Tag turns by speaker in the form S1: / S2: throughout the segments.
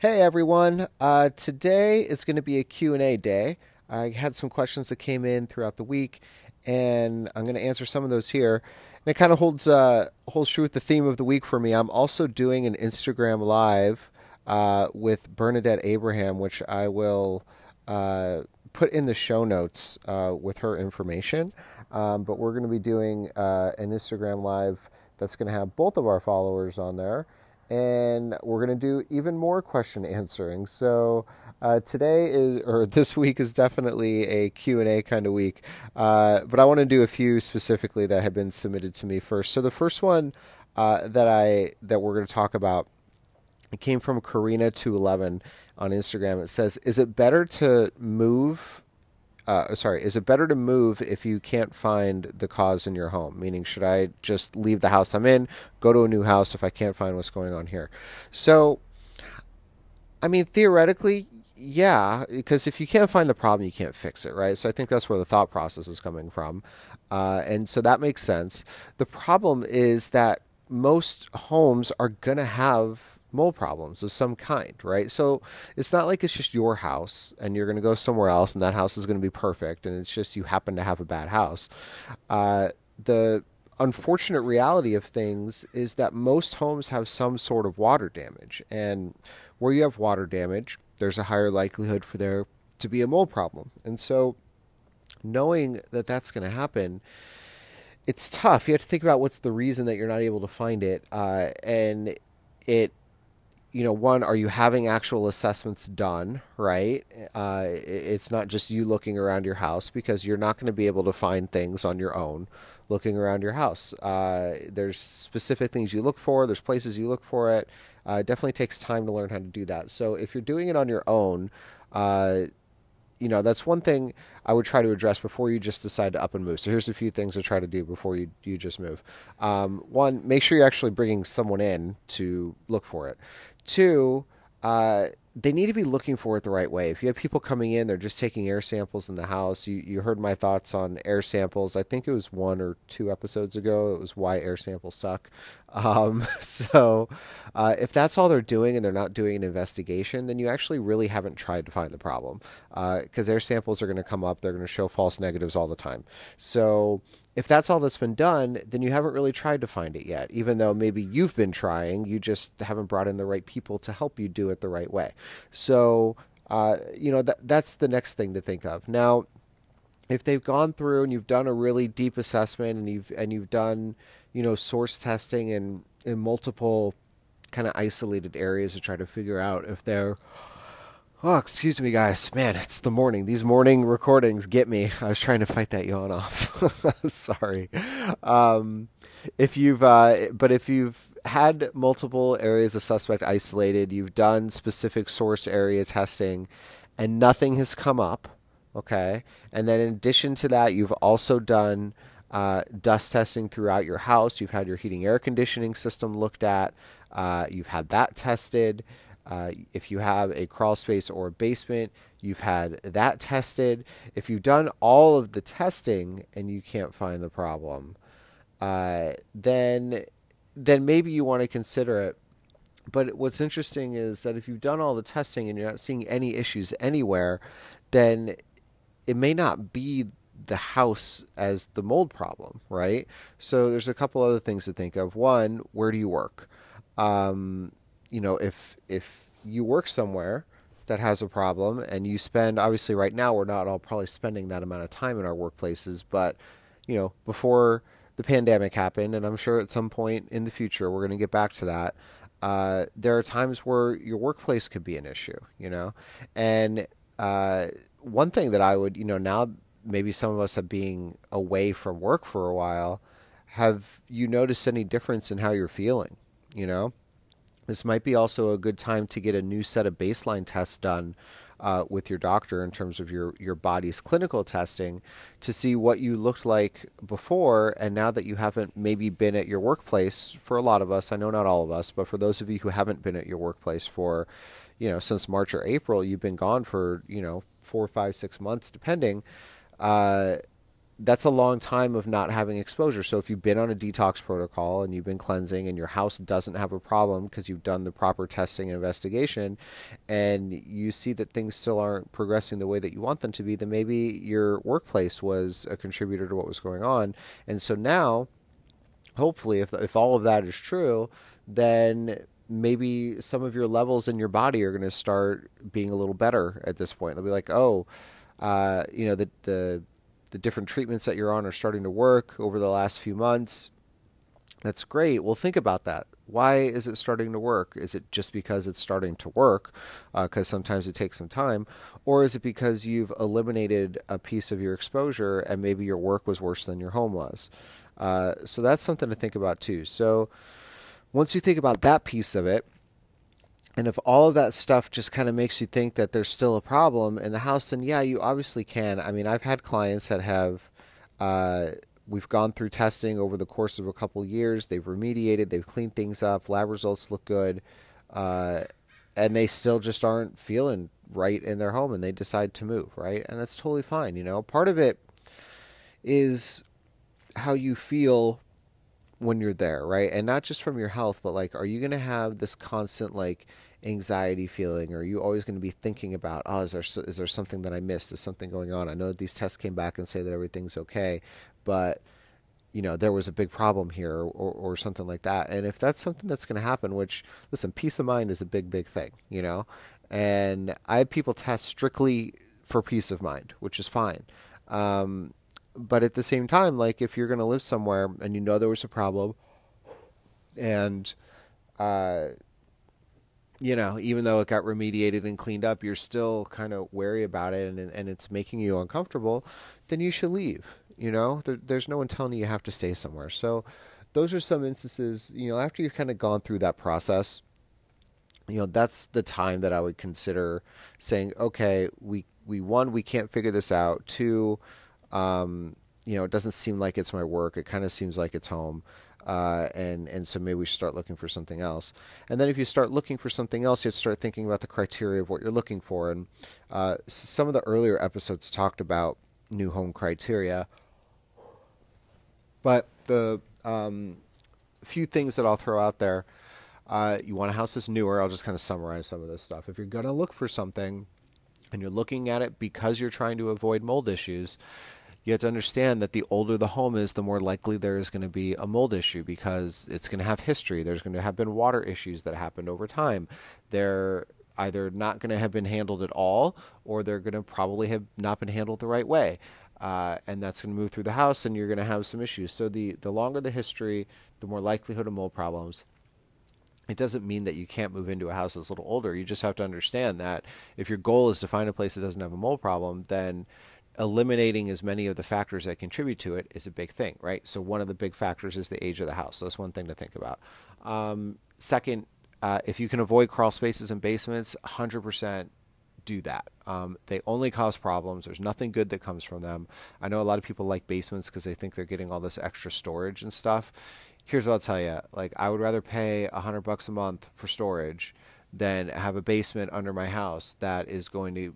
S1: Hey everyone, uh, today is going to be a Q&A day. I had some questions that came in throughout the week, and I'm going to answer some of those here. And it kind of holds uh, holds true with the theme of the week for me. I'm also doing an Instagram live uh, with Bernadette Abraham, which I will uh, put in the show notes uh, with her information. Um, but we're going to be doing uh, an Instagram live that's going to have both of our followers on there and we're going to do even more question answering. So uh, today is, or this week is definitely a Q&A kind of week, uh, but I want to do a few specifically that have been submitted to me first. So the first one uh, that I that we're going to talk about it came from Karina211 on Instagram. It says, "Is it better to move uh, sorry, is it better to move if you can't find the cause in your home? Meaning, should I just leave the house I'm in, go to a new house if I can't find what's going on here? So, I mean, theoretically, yeah, because if you can't find the problem, you can't fix it, right? So I think that's where the thought process is coming from. Uh, and so that makes sense. The problem is that most homes are going to have mold problems of some kind, right? So it's not like it's just your house and you're going to go somewhere else and that house is going to be perfect and it's just you happen to have a bad house. Uh, the unfortunate reality of things is that most homes have some sort of water damage. And where you have water damage, there's a higher likelihood for there to be a mold problem. And so knowing that that's going to happen, it's tough. You have to think about what's the reason that you're not able to find it. Uh, and it you know, one, are you having actual assessments done, right? Uh, it's not just you looking around your house because you're not going to be able to find things on your own looking around your house. Uh, there's specific things you look for, there's places you look for it. Uh, it definitely takes time to learn how to do that. So if you're doing it on your own, uh, you know, that's one thing I would try to address before you just decide to up and move. So here's a few things to try to do before you, you just move. Um, one, make sure you're actually bringing someone in to look for it. Two, uh, they need to be looking for it the right way. If you have people coming in, they're just taking air samples in the house. You you heard my thoughts on air samples. I think it was one or two episodes ago. It was why air samples suck. Um, so uh, if that's all they're doing and they're not doing an investigation, then you actually really haven't tried to find the problem. Because uh, air samples are going to come up, they're going to show false negatives all the time. So if that's all that's been done, then you haven't really tried to find it yet, even though maybe you've been trying. You just haven't brought in the right people to help you do it the right way. So, uh, you know, that, that's the next thing to think of. Now, if they've gone through and you've done a really deep assessment and you've and you've done, you know, source testing in in multiple kind of isolated areas to try to figure out if they're Oh, excuse me, guys. Man, it's the morning. These morning recordings get me. I was trying to fight that yawn off. Sorry. Um, if you've, uh, but if you've had multiple areas of suspect isolated, you've done specific source area testing, and nothing has come up. Okay, and then in addition to that, you've also done uh, dust testing throughout your house. You've had your heating air conditioning system looked at. Uh, you've had that tested. Uh, if you have a crawl space or basement, you've had that tested. If you've done all of the testing and you can't find the problem, uh, then then maybe you want to consider it. But what's interesting is that if you've done all the testing and you're not seeing any issues anywhere, then it may not be the house as the mold problem, right? So there's a couple other things to think of. One, where do you work? Um, you know, if if you work somewhere that has a problem and you spend obviously right now we're not all probably spending that amount of time in our workplaces, but you know, before the pandemic happened, and I'm sure at some point in the future we're going to get back to that. Uh, there are times where your workplace could be an issue, you know, and uh, one thing that I would, you know, now maybe some of us have being away from work for a while have you noticed any difference in how you're feeling? You know, this might be also a good time to get a new set of baseline tests done uh, with your doctor in terms of your, your body's clinical testing to see what you looked like before. And now that you haven't maybe been at your workplace, for a lot of us, I know not all of us, but for those of you who haven't been at your workplace for, you know, since March or April, you've been gone for, you know, four, five, six months, depending. Uh, that's a long time of not having exposure. So if you've been on a detox protocol and you've been cleansing and your house doesn't have a problem because you've done the proper testing and investigation and you see that things still aren't progressing the way that you want them to be, then maybe your workplace was a contributor to what was going on. And so now, hopefully, if, if all of that is true, then maybe some of your levels in your body are going to start being a little better at this point. They'll be like, oh, uh, you know, the, the the different treatments that you're on are starting to work over the last few months. That's great. Well, think about that. Why is it starting to work? Is it just because it's starting to work, because uh, sometimes it takes some time, or is it because you've eliminated a piece of your exposure and maybe your work was worse than your home was? Uh, so that's something to think about too. So once you think about that piece of it, and if all of that stuff just kind of makes you think that there's still a problem in the house, then yeah, you obviously can. I mean, I've had clients that have, uh, we've gone through testing over the course of a couple years. They've remediated, they've cleaned things up, lab results look good, uh, and they still just aren't feeling right in their home and they decide to move, right? And that's totally fine. You know, part of it is how you feel when you're there, right? And not just from your health, but like, are you going to have this constant like anxiety feeling? Or are you always going to be thinking about, oh, is there is there something that I missed? Is something going on? I know these tests came back and say that everything's okay, but you know there was a big problem here or, or something like that. And if that's something that's going to happen, which listen, peace of mind is a big big thing, you know. And I have people test strictly for peace of mind, which is fine. Um, but at the same time, like if you're going to live somewhere and you know there was a problem, and uh, you know, even though it got remediated and cleaned up, you're still kind of wary about it, and and it's making you uncomfortable, then you should leave. You know, there, there's no one telling you you have to stay somewhere. So, those are some instances. You know, after you've kind of gone through that process, you know, that's the time that I would consider saying, okay, we we one we can't figure this out. Two, um, you know, it doesn't seem like it's my work. It kind of seems like it's home. Uh, and and so maybe we should start looking for something else. And then if you start looking for something else, you start thinking about the criteria of what you're looking for. And uh, some of the earlier episodes talked about new home criteria, but the um, few things that I'll throw out there. Uh, you want a house that's newer. I'll just kind of summarize some of this stuff. If you're going to look for something and you're looking at it because you're trying to avoid mold issues, you have to understand that the older the home is, the more likely there is going to be a mold issue because it's going to have history. There's going to have been water issues that happened over time. They're either not going to have been handled at all, or they're going to probably have not been handled the right way. Uh, and that's going to move through the house, and you're going to have some issues. So the the longer the history, the more likelihood of mold problems. It doesn't mean that you can't move into a house that's a little older. You just have to understand that if your goal is to find a place that doesn't have a mold problem, then eliminating as many of the factors that contribute to it is a big thing, right? So one of the big factors is the age of the house. So that's one thing to think about. Um, second, uh, if you can avoid crawl spaces and basements, 100% do that. Um, they only cause problems. There's nothing good that comes from them. I know a lot of people like basements because they think they're getting all this extra storage and stuff. Here's what I'll tell you: like, I would rather pay hundred bucks a month for storage than have a basement under my house that is going to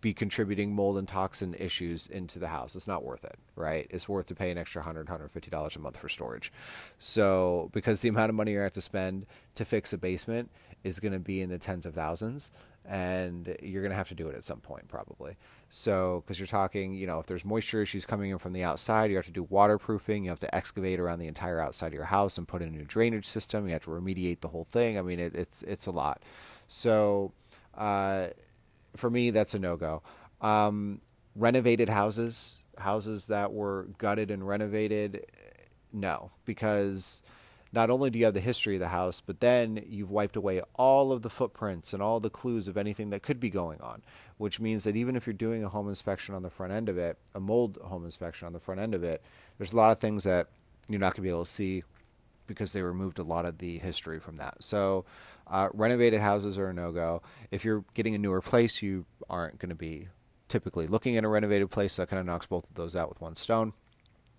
S1: be contributing mold and toxin issues into the house. It's not worth it, right? It's worth to pay an extra $100, $150 a month for storage. So, because the amount of money you have to spend to fix a basement is going to be in the tens of thousands, and you're going to have to do it at some point, probably. So, because you're talking, you know, if there's moisture issues coming in from the outside, you have to do waterproofing, you have to excavate around the entire outside of your house and put in a new drainage system, you have to remediate the whole thing. I mean, it, it's, it's a lot. So, uh, for me, that's a no go. Um, renovated houses, houses that were gutted and renovated, no, because not only do you have the history of the house, but then you've wiped away all of the footprints and all the clues of anything that could be going on, which means that even if you're doing a home inspection on the front end of it, a mold home inspection on the front end of it, there's a lot of things that you're not going to be able to see because they removed a lot of the history from that. So, uh, renovated houses are a no go. If you're getting a newer place, you aren't going to be typically looking at a renovated place. That kind of knocks both of those out with one stone.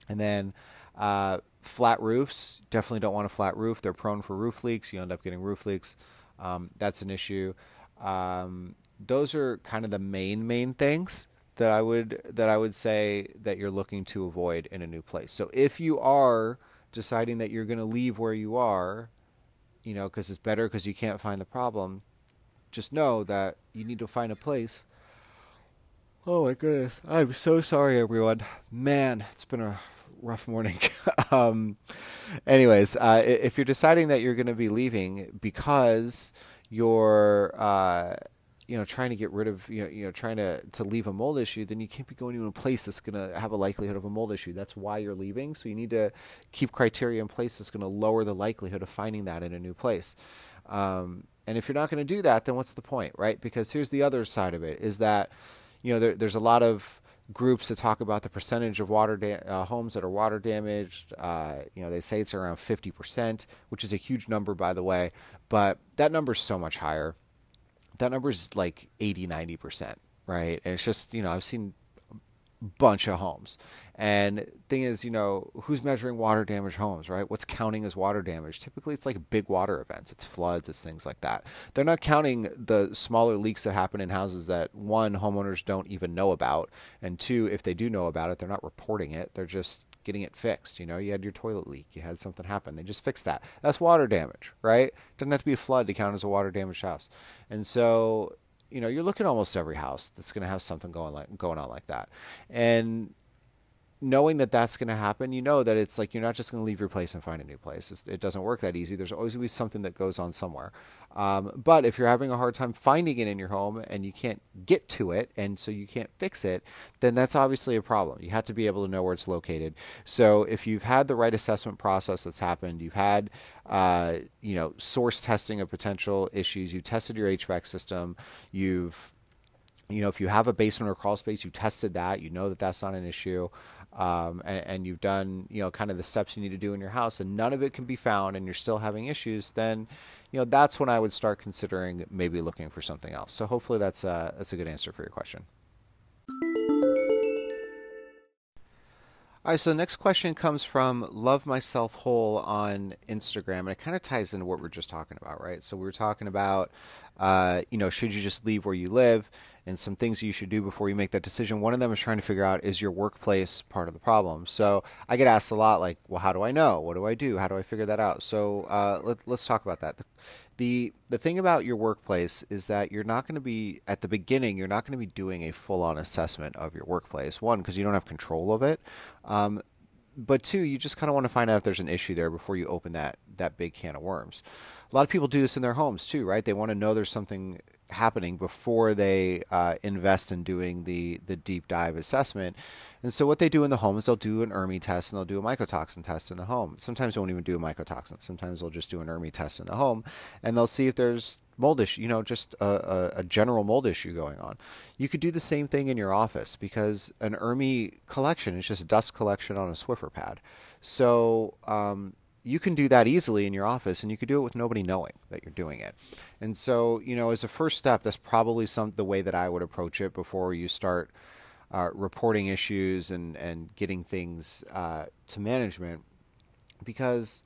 S1: And then uh, flat roofs, definitely don't want a flat roof. They're prone for roof leaks. You end up getting roof leaks. Um, that's an issue. Um, those are kind of the main main things that I would that I would say that you're looking to avoid in a new place. So if you are deciding that you're going to leave where you are, you know, because it's better because you can't find the problem, just know that you need to find a place. Oh my goodness. I'm so sorry, everyone. Man, it's been a rough morning. um, anyways, uh, if you're deciding that you're going to be leaving because you're. Uh, you know trying to get rid of you know, you know trying to to leave a mold issue then you can't be going to a place that's going to have a likelihood of a mold issue. That's why you're leaving. So you need to keep criteria in place that's going to lower the likelihood of finding that in a new place. Um, and if you're not going to do that then what's the point right? Because here's the other side of it is that you know there, there's a lot of groups that talk about the percentage of water da- uh, homes that are water damaged. Uh, you know, they say it's around 50%, which is a huge number, by the way, but that number is so much higher that number is like 80, 90%, right? And it's just, you know, I've seen a bunch of homes. And thing is, you know, who's measuring water damage homes, right? What's counting as water damage? Typically, it's like big water events, it's floods, it's things like that. They're not counting the smaller leaks that happen in houses that one, homeowners don't even know about, and two, if they do know about it, they're not reporting it. They're just getting it fixed. You know, you had your toilet leak, you had something happen, they just fixed that. That's water damage, right? Doesn't have to be a flood to count as a water damaged house. And so, you know, you're looking at almost every house that's going to have something going like going on like that. And knowing that that's going to happen, you know that it's like you're not just going to leave your place and find a new place. It's, it doesn't work that easy. There's always going to be something that goes on somewhere. Um, but if you're having a hard time finding it in your home and you can't get to it, and so you can't fix it, then that's obviously a problem. You have to be able to know where it's located. So if you've had the right assessment process that's happened, you've had uh, you know source testing of potential issues, you tested your HVAC system, you've you know, if you have a basement or crawl space, you tested that, you know that that's not an issue um, and, and, you've done you know kind of the steps you need to do in your house and none of it can be found and you're still having issues then you know that's when i would start considering maybe looking for something else so hopefully that's a, that's a good answer for your question all right, so the next question comes from Love Myself Whole on Instagram, and it kind of ties into what we are just talking about, right? So we were talking about, uh, you know, should you just leave where you live? And some things you should do before you make that decision. One of them is trying to figure out is your workplace part of the problem. So I get asked a lot, like, well, how do I know? What do I do? How do I figure that out? So uh, let, us talk about that. The, the the thing about your workplace is that you're not going to be at the beginning. You're not going to be doing a full on assessment of your workplace. One, because you don't have control of it. Um, but two, you just kind of want to find out if there's an issue there before you open that that big can of worms. A lot of people do this in their homes too, right? They want to know there's something happening before they uh, invest in doing the the deep dive assessment. And so what they do in the home is they'll do an ERMI test and they'll do a mycotoxin test in the home. Sometimes they won't even do a mycotoxin. Sometimes they'll just do an ERMI test in the home, and they'll see if there's mold issue, you know, just a, a, a, general mold issue going on. You could do the same thing in your office because an ERMI collection is just a dust collection on a Swiffer pad. So um, you can do that easily in your office and you could do it with nobody knowing that you're doing it. And so, you know, as a first step, that's probably some the way that I would approach it before you start uh, reporting issues and, and getting things uh, to management. Because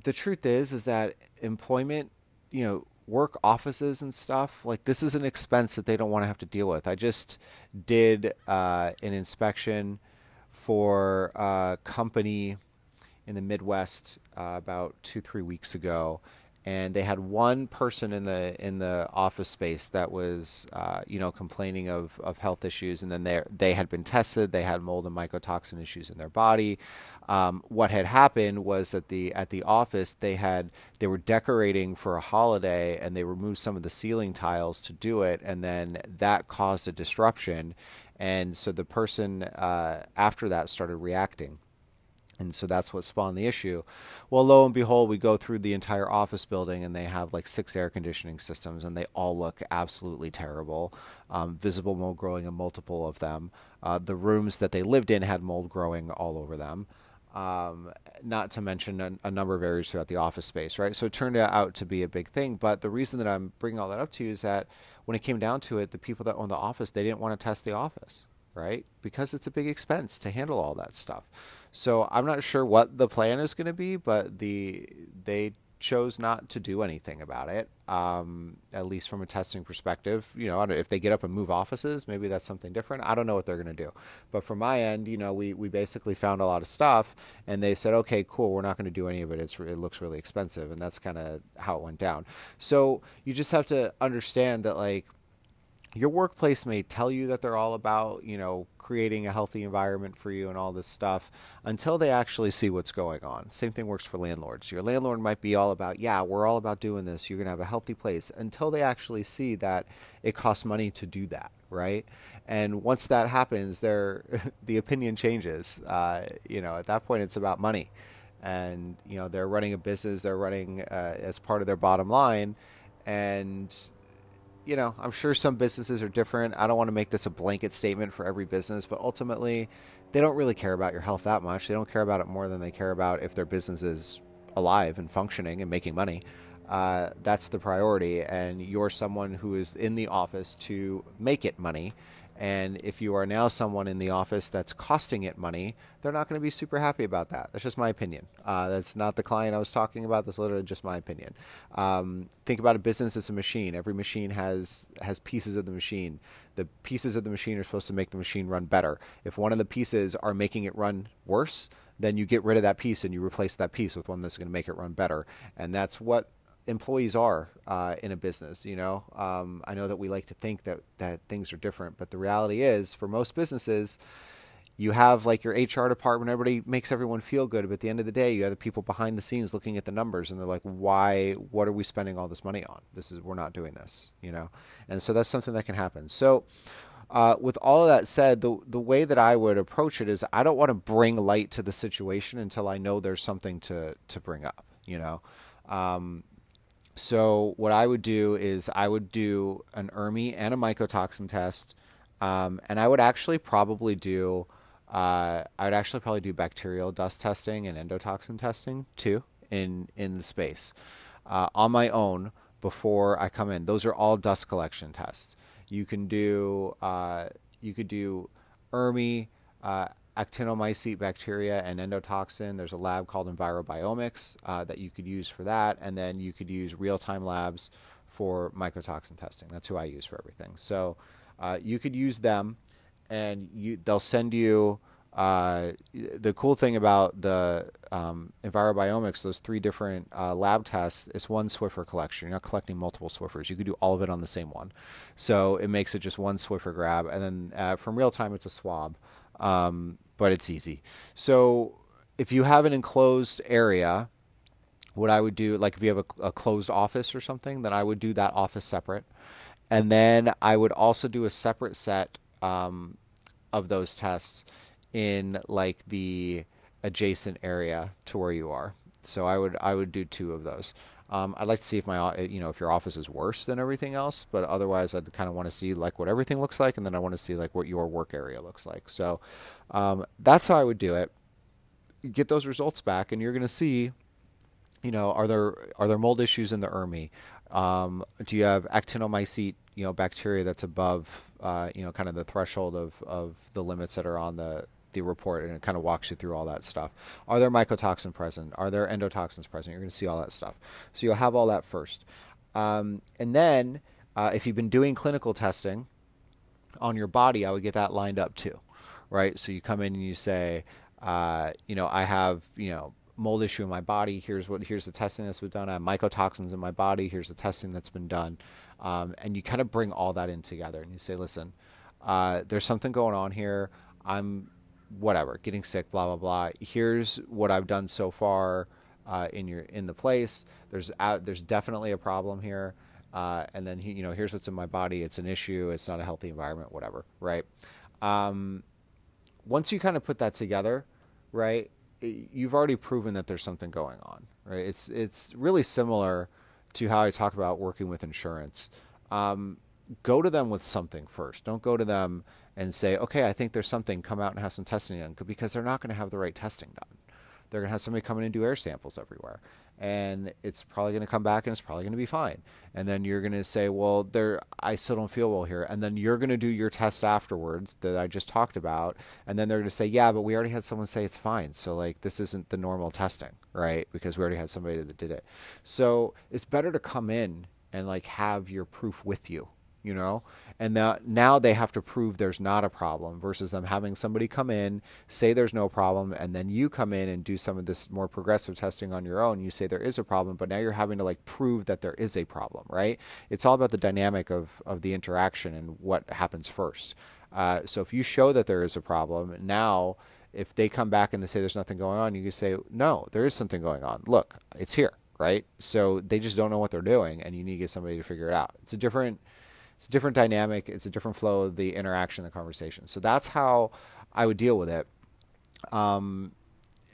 S1: the truth is, is that employment, you know, work offices and stuff, like this is an expense that they don't want to have to deal with. I just did uh, an inspection for a company in the Midwest uh, about two three weeks ago, and they had one person in the in the office space that was uh, you know complaining of, of health issues, and then they they had been tested. They had mold and mycotoxin issues in their body. Um, what had happened was that the at the office they had they were decorating for a holiday, and they removed some of the ceiling tiles to do it, and then that caused a disruption. And so the person uh, after that started reacting and so that's what spawned the issue. Well, lo and behold, we go through the entire office building and they have like six air conditioning systems and they all look absolutely terrible. Um, visible mold growing in multiple of them. Uh, the rooms that they lived in had mold growing all over them. Um, not to mention a, a, number of areas throughout the office space, right? So it turned out to be a big thing. But the reason that I'm bringing all that up to you is that when it came down to it, the people that own the office, they didn't want to test the office, right? Because it's a big expense to handle all that stuff. So I'm not sure what the plan is going to be, but the they chose not to do anything about it, um, at least from a testing perspective. You know, if they get up and move offices, maybe that's something different. I don't know what they're going to do. But from my end, you know, we, we basically found a lot of stuff and they said, okay, cool, we're not going to do any of it. It's, it looks really expensive. And that's kind of how it went down. So you just have to understand that, like, your workplace may tell you that they're all about, you know, creating a healthy environment for you and all this stuff until they actually see what's going on. Same thing works for landlords. Your landlord might be all about, yeah, we're all about doing this. You're going to have a healthy place until they actually see that it costs money to do that, right? And once that happens, their the opinion changes. Uh, you know, at that point, it's about money, and you know they're running a business. They're running uh, as part of their bottom line, and you know, I'm sure some businesses are different. I don't want to make this a blanket statement for every business, but ultimately, they don't really care about your health that much. They don't care about it more than they care about if their business is alive and functioning and making money. Uh, that's the priority, and you're someone who is in the office to make it money and if you are now someone in the office that's costing it money, they're not going to be super happy about that. That's just my opinion. Uh, that's not the client I was talking about. That's literally just my opinion. Um, think about a business as a machine. Every machine has has pieces of the machine. The pieces of the machine are supposed to make the machine run better. If one of the pieces are making it run worse, then you get rid of that piece and you replace that piece with one that's going to make it run better. And that's what employees are uh, in a business. You know, um, I know that we like to think that that things are different, but the reality is, for most businesses, you have like your HR department. Everybody makes everyone feel good, but at the end of the day, you have the people behind the scenes looking at the numbers, and they're like, "Why? What are we spending all this money on? This is we're not doing this." You know, and so that's something that can happen. So. Uh, with all of that said, the the way that I would approach it is I don't want to bring light to the situation until I know there's something to to bring up. You know, um, so what I would do is I would do an ERMI and a mycotoxin test, um, and I would actually probably do uh, I would actually probably do bacterial dust testing and endotoxin testing too in in the space uh, on my own before I come in. Those are all dust collection tests. You can do uh, you could do ERMI. Actinomycete bacteria and endotoxin. There's a lab called Envirobiomics uh, that you could use for that, and then you could use real-time labs for mycotoxin testing. That's who I use for everything. So uh, you could use them, and you, they'll send you. Uh, the cool thing about the um, Envirobiomics, those three different uh, lab tests, it's one Swiffer collection. You're not collecting multiple Swiffers. You could do all of it on the same one. So it makes it just one Swiffer grab. And then uh, from real time, it's a swab. Um, but it's easy. So if you have an enclosed area, what I would do, like if you have a, a, closed office or something, then I would do that office separate. And then I would also do a separate set um, of those tests in like the adjacent area to where you are. So I would I would do two of those. Um, I'd like to see if my you know if your office is worse than everything else, but otherwise I'd kind of want to see like what everything looks like, and then I want to see like what your work area looks like. So um, that's how I would do it. get those results back, and you're going to see, you know, are there are there mold issues in the ERMI? Um, do you have actinomycete, you know, bacteria that's above, uh, you know, kind of the threshold of, of the limits that are on the the report and it kind of walks you through all that stuff. Are there mycotoxin present? Are there endotoxins present? You're going to see all that stuff. So you'll have all that first. Um, and then uh, if you've been doing clinical testing on your body, I would get that lined up too, right? So you come in and you say, uh, you know, I have, you know, mold issue in my body. Here's what here's the testing that's been done. I have mycotoxins in my body. Here's the testing that's been done, um, and you kind of bring all that in together and you say, listen, uh, there's something going on here. I'm whatever, getting sick, blah blah blah. Here's what I've done so far uh, in your in the place. There's there's definitely a problem here, uh, and then you know here's what's in my body. It's an issue. It's not a healthy environment. Whatever, right? Um, once you kind of put that together, right? You've already proven that there's something going on, right? It's it's really similar to how I talk about working with insurance. Um, go to them with something first. Don't go to them and say, okay, I think there's something, come out and have some testing done, because they're not going to have the right testing done, they're going to have somebody come in and do air samples everywhere and it's probably going to come back and it's probably going to be fine. And then you're going to say, well, there, I still don't feel well here. And then you're going to do your test afterwards that I just talked about. And then they're going to say, yeah, but we already had someone say it's fine. So like this isn't the normal testing, right? Because we already had somebody that did it. So it's better to come in and like have your proof with you you know? And now now they have to prove there's not a problem versus them having somebody come in say there's no problem and then you come in and do some of this more progressive testing on your own. You say there is a problem but now you're having to like prove that there is a problem right? It's all about the dynamic of of the interaction and what happens first. Uh, so if you show that there is a problem now if they come back and they say there's nothing going on you can say no there is something going on. Look it's here right? So they just don't know what they're doing and you need to get somebody to figure it out. It's a different it's a different dynamic. It's a different flow of the interaction, the conversation. So that's how I would deal with it. Um,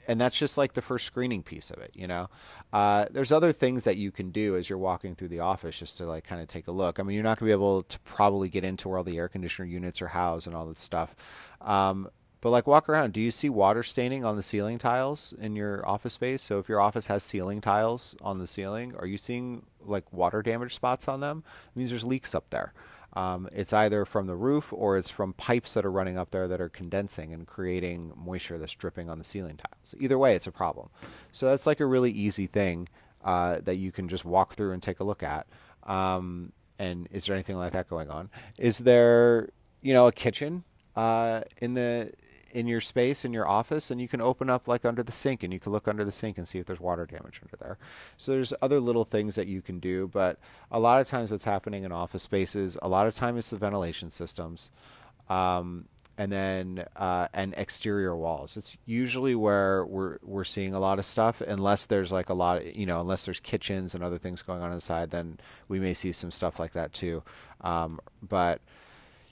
S1: and that's just like the first screening piece of it, you know. Uh, there's other things that you can do as you're walking through the office just to like kind of take a look. I mean, you're not going to be able to probably get into where all the air conditioner units are housed and all that stuff. Um, but like walk around. Do you see water staining on the ceiling tiles in your office space? So if your office has ceiling tiles on the ceiling, are you seeing like water damage spots on them? It means there's leaks up there. Um, it's either from the roof or it's from pipes that are running up there that are condensing and creating moisture that's dripping on the ceiling tiles. Either way, it's a problem. So that's like a really easy thing uh, that you can just walk through and take a look at. Um, and is there anything like that going on? Is there, you know, a kitchen uh, in the in your space in your office and you can open up like under the sink and you can look under the sink and see if there's water damage under there. So there's other little things that you can do but a lot of times what's happening in office spaces a lot of time it's the ventilation systems um, and then uh, and exterior walls. It's usually where we're we're seeing a lot of stuff unless there's like a lot of, you know unless there's kitchens and other things going on inside then we may see some stuff like that too. Um, but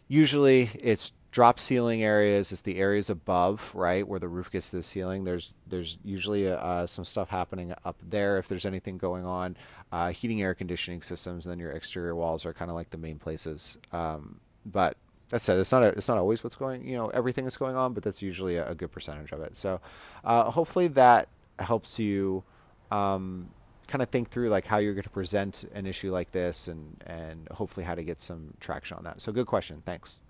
S1: usually it's drop ceiling areas is the areas above, right, where the roof gets to the ceiling. There's there's usually uh, some stuff happening up there if there's anything going on. Uh, heating, air conditioning systems, and then your exterior walls are kind of like the main places. Um, but that said, it's not a, it's not always what's going, you know, everything is going on, but that's usually a, a good percentage of it. So uh, hopefully that helps you. Um, kind of think through like how you're going to present an issue like this and and hopefully how to get some traction on that so good question thanks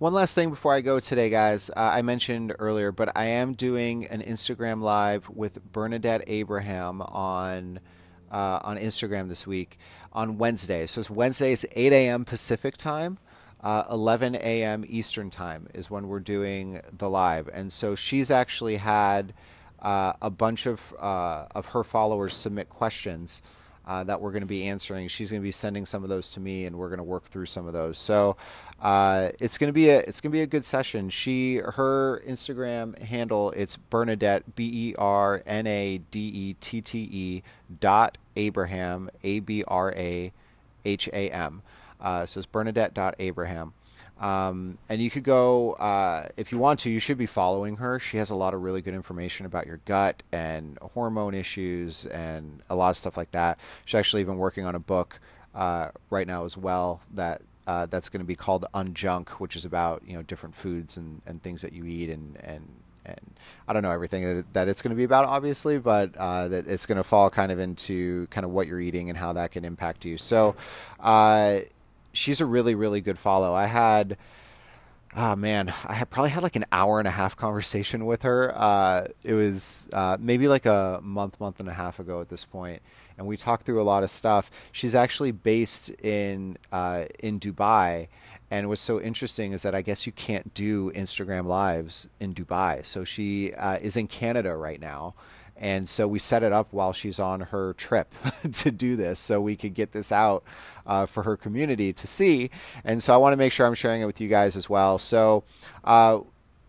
S1: One last thing before I go today, guys. Uh, I mentioned earlier, but I am doing an Instagram live with Bernadette Abraham on uh, on Instagram this week on Wednesday. So it's Wednesdays, 8 a.m. Pacific time. Uh, 11 a.m. Eastern time is when we're doing the live, and so she's actually had uh, a bunch of uh, of her followers submit questions uh, that we're going to be answering. She's going to be sending some of those to me, and we're going to work through some of those. So uh, it's going to be a it's going to be a good session. She her Instagram handle it's Bernadette B E R N A D E T T E dot Abraham A B R A H A M. Uh, so it's Bernadette dot Abraham. Um, and you could go uh, if you want to. You should be following her. She has a lot of really good information about your gut and hormone issues and a lot of stuff like that. She's actually even working on a book uh, right now as well that uh, that's going to be called Unjunk, which is about you know different foods and, and things that you eat and and and I don't know everything that it's going to be about, obviously, but uh, that it's going to fall kind of into kind of what you're eating and how that can impact you. So, uh, she's a really really good follow. I had oh man, I had probably had like an hour and a half conversation with her. Uh, it was uh, maybe like a month, month and a half ago at this point, and we talked through a lot of stuff. She's actually based in uh, in Dubai, and what's so interesting is that I guess you can't do Instagram lives in Dubai. So she uh, is in Canada right now and so we set it up while she's on her trip to do this so we could get this out uh, for her community to see. And so I want to make sure I'm sharing it with you guys as well. So uh,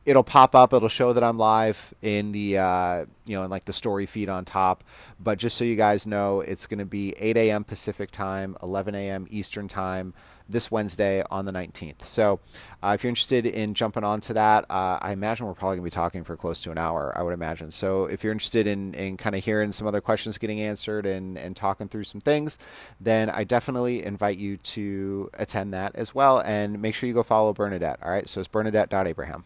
S1: it'll pop up. It'll show that I'm live in the uh, you know in like the story feed on top. But just so you guys know, it's going to be 8 a.m. Pacific time, 11 a.m. Eastern time this Wednesday on the 19th. So uh, if you're interested in jumping onto that, uh, I imagine we're probably going to be talking for close to an hour, I would imagine. So if you're interested in, in kind of hearing some other questions getting answered and, and talking through some things, then I definitely invite you to attend that as well. And make sure you go follow Bernadette. All right. So it's bernadette.abraham.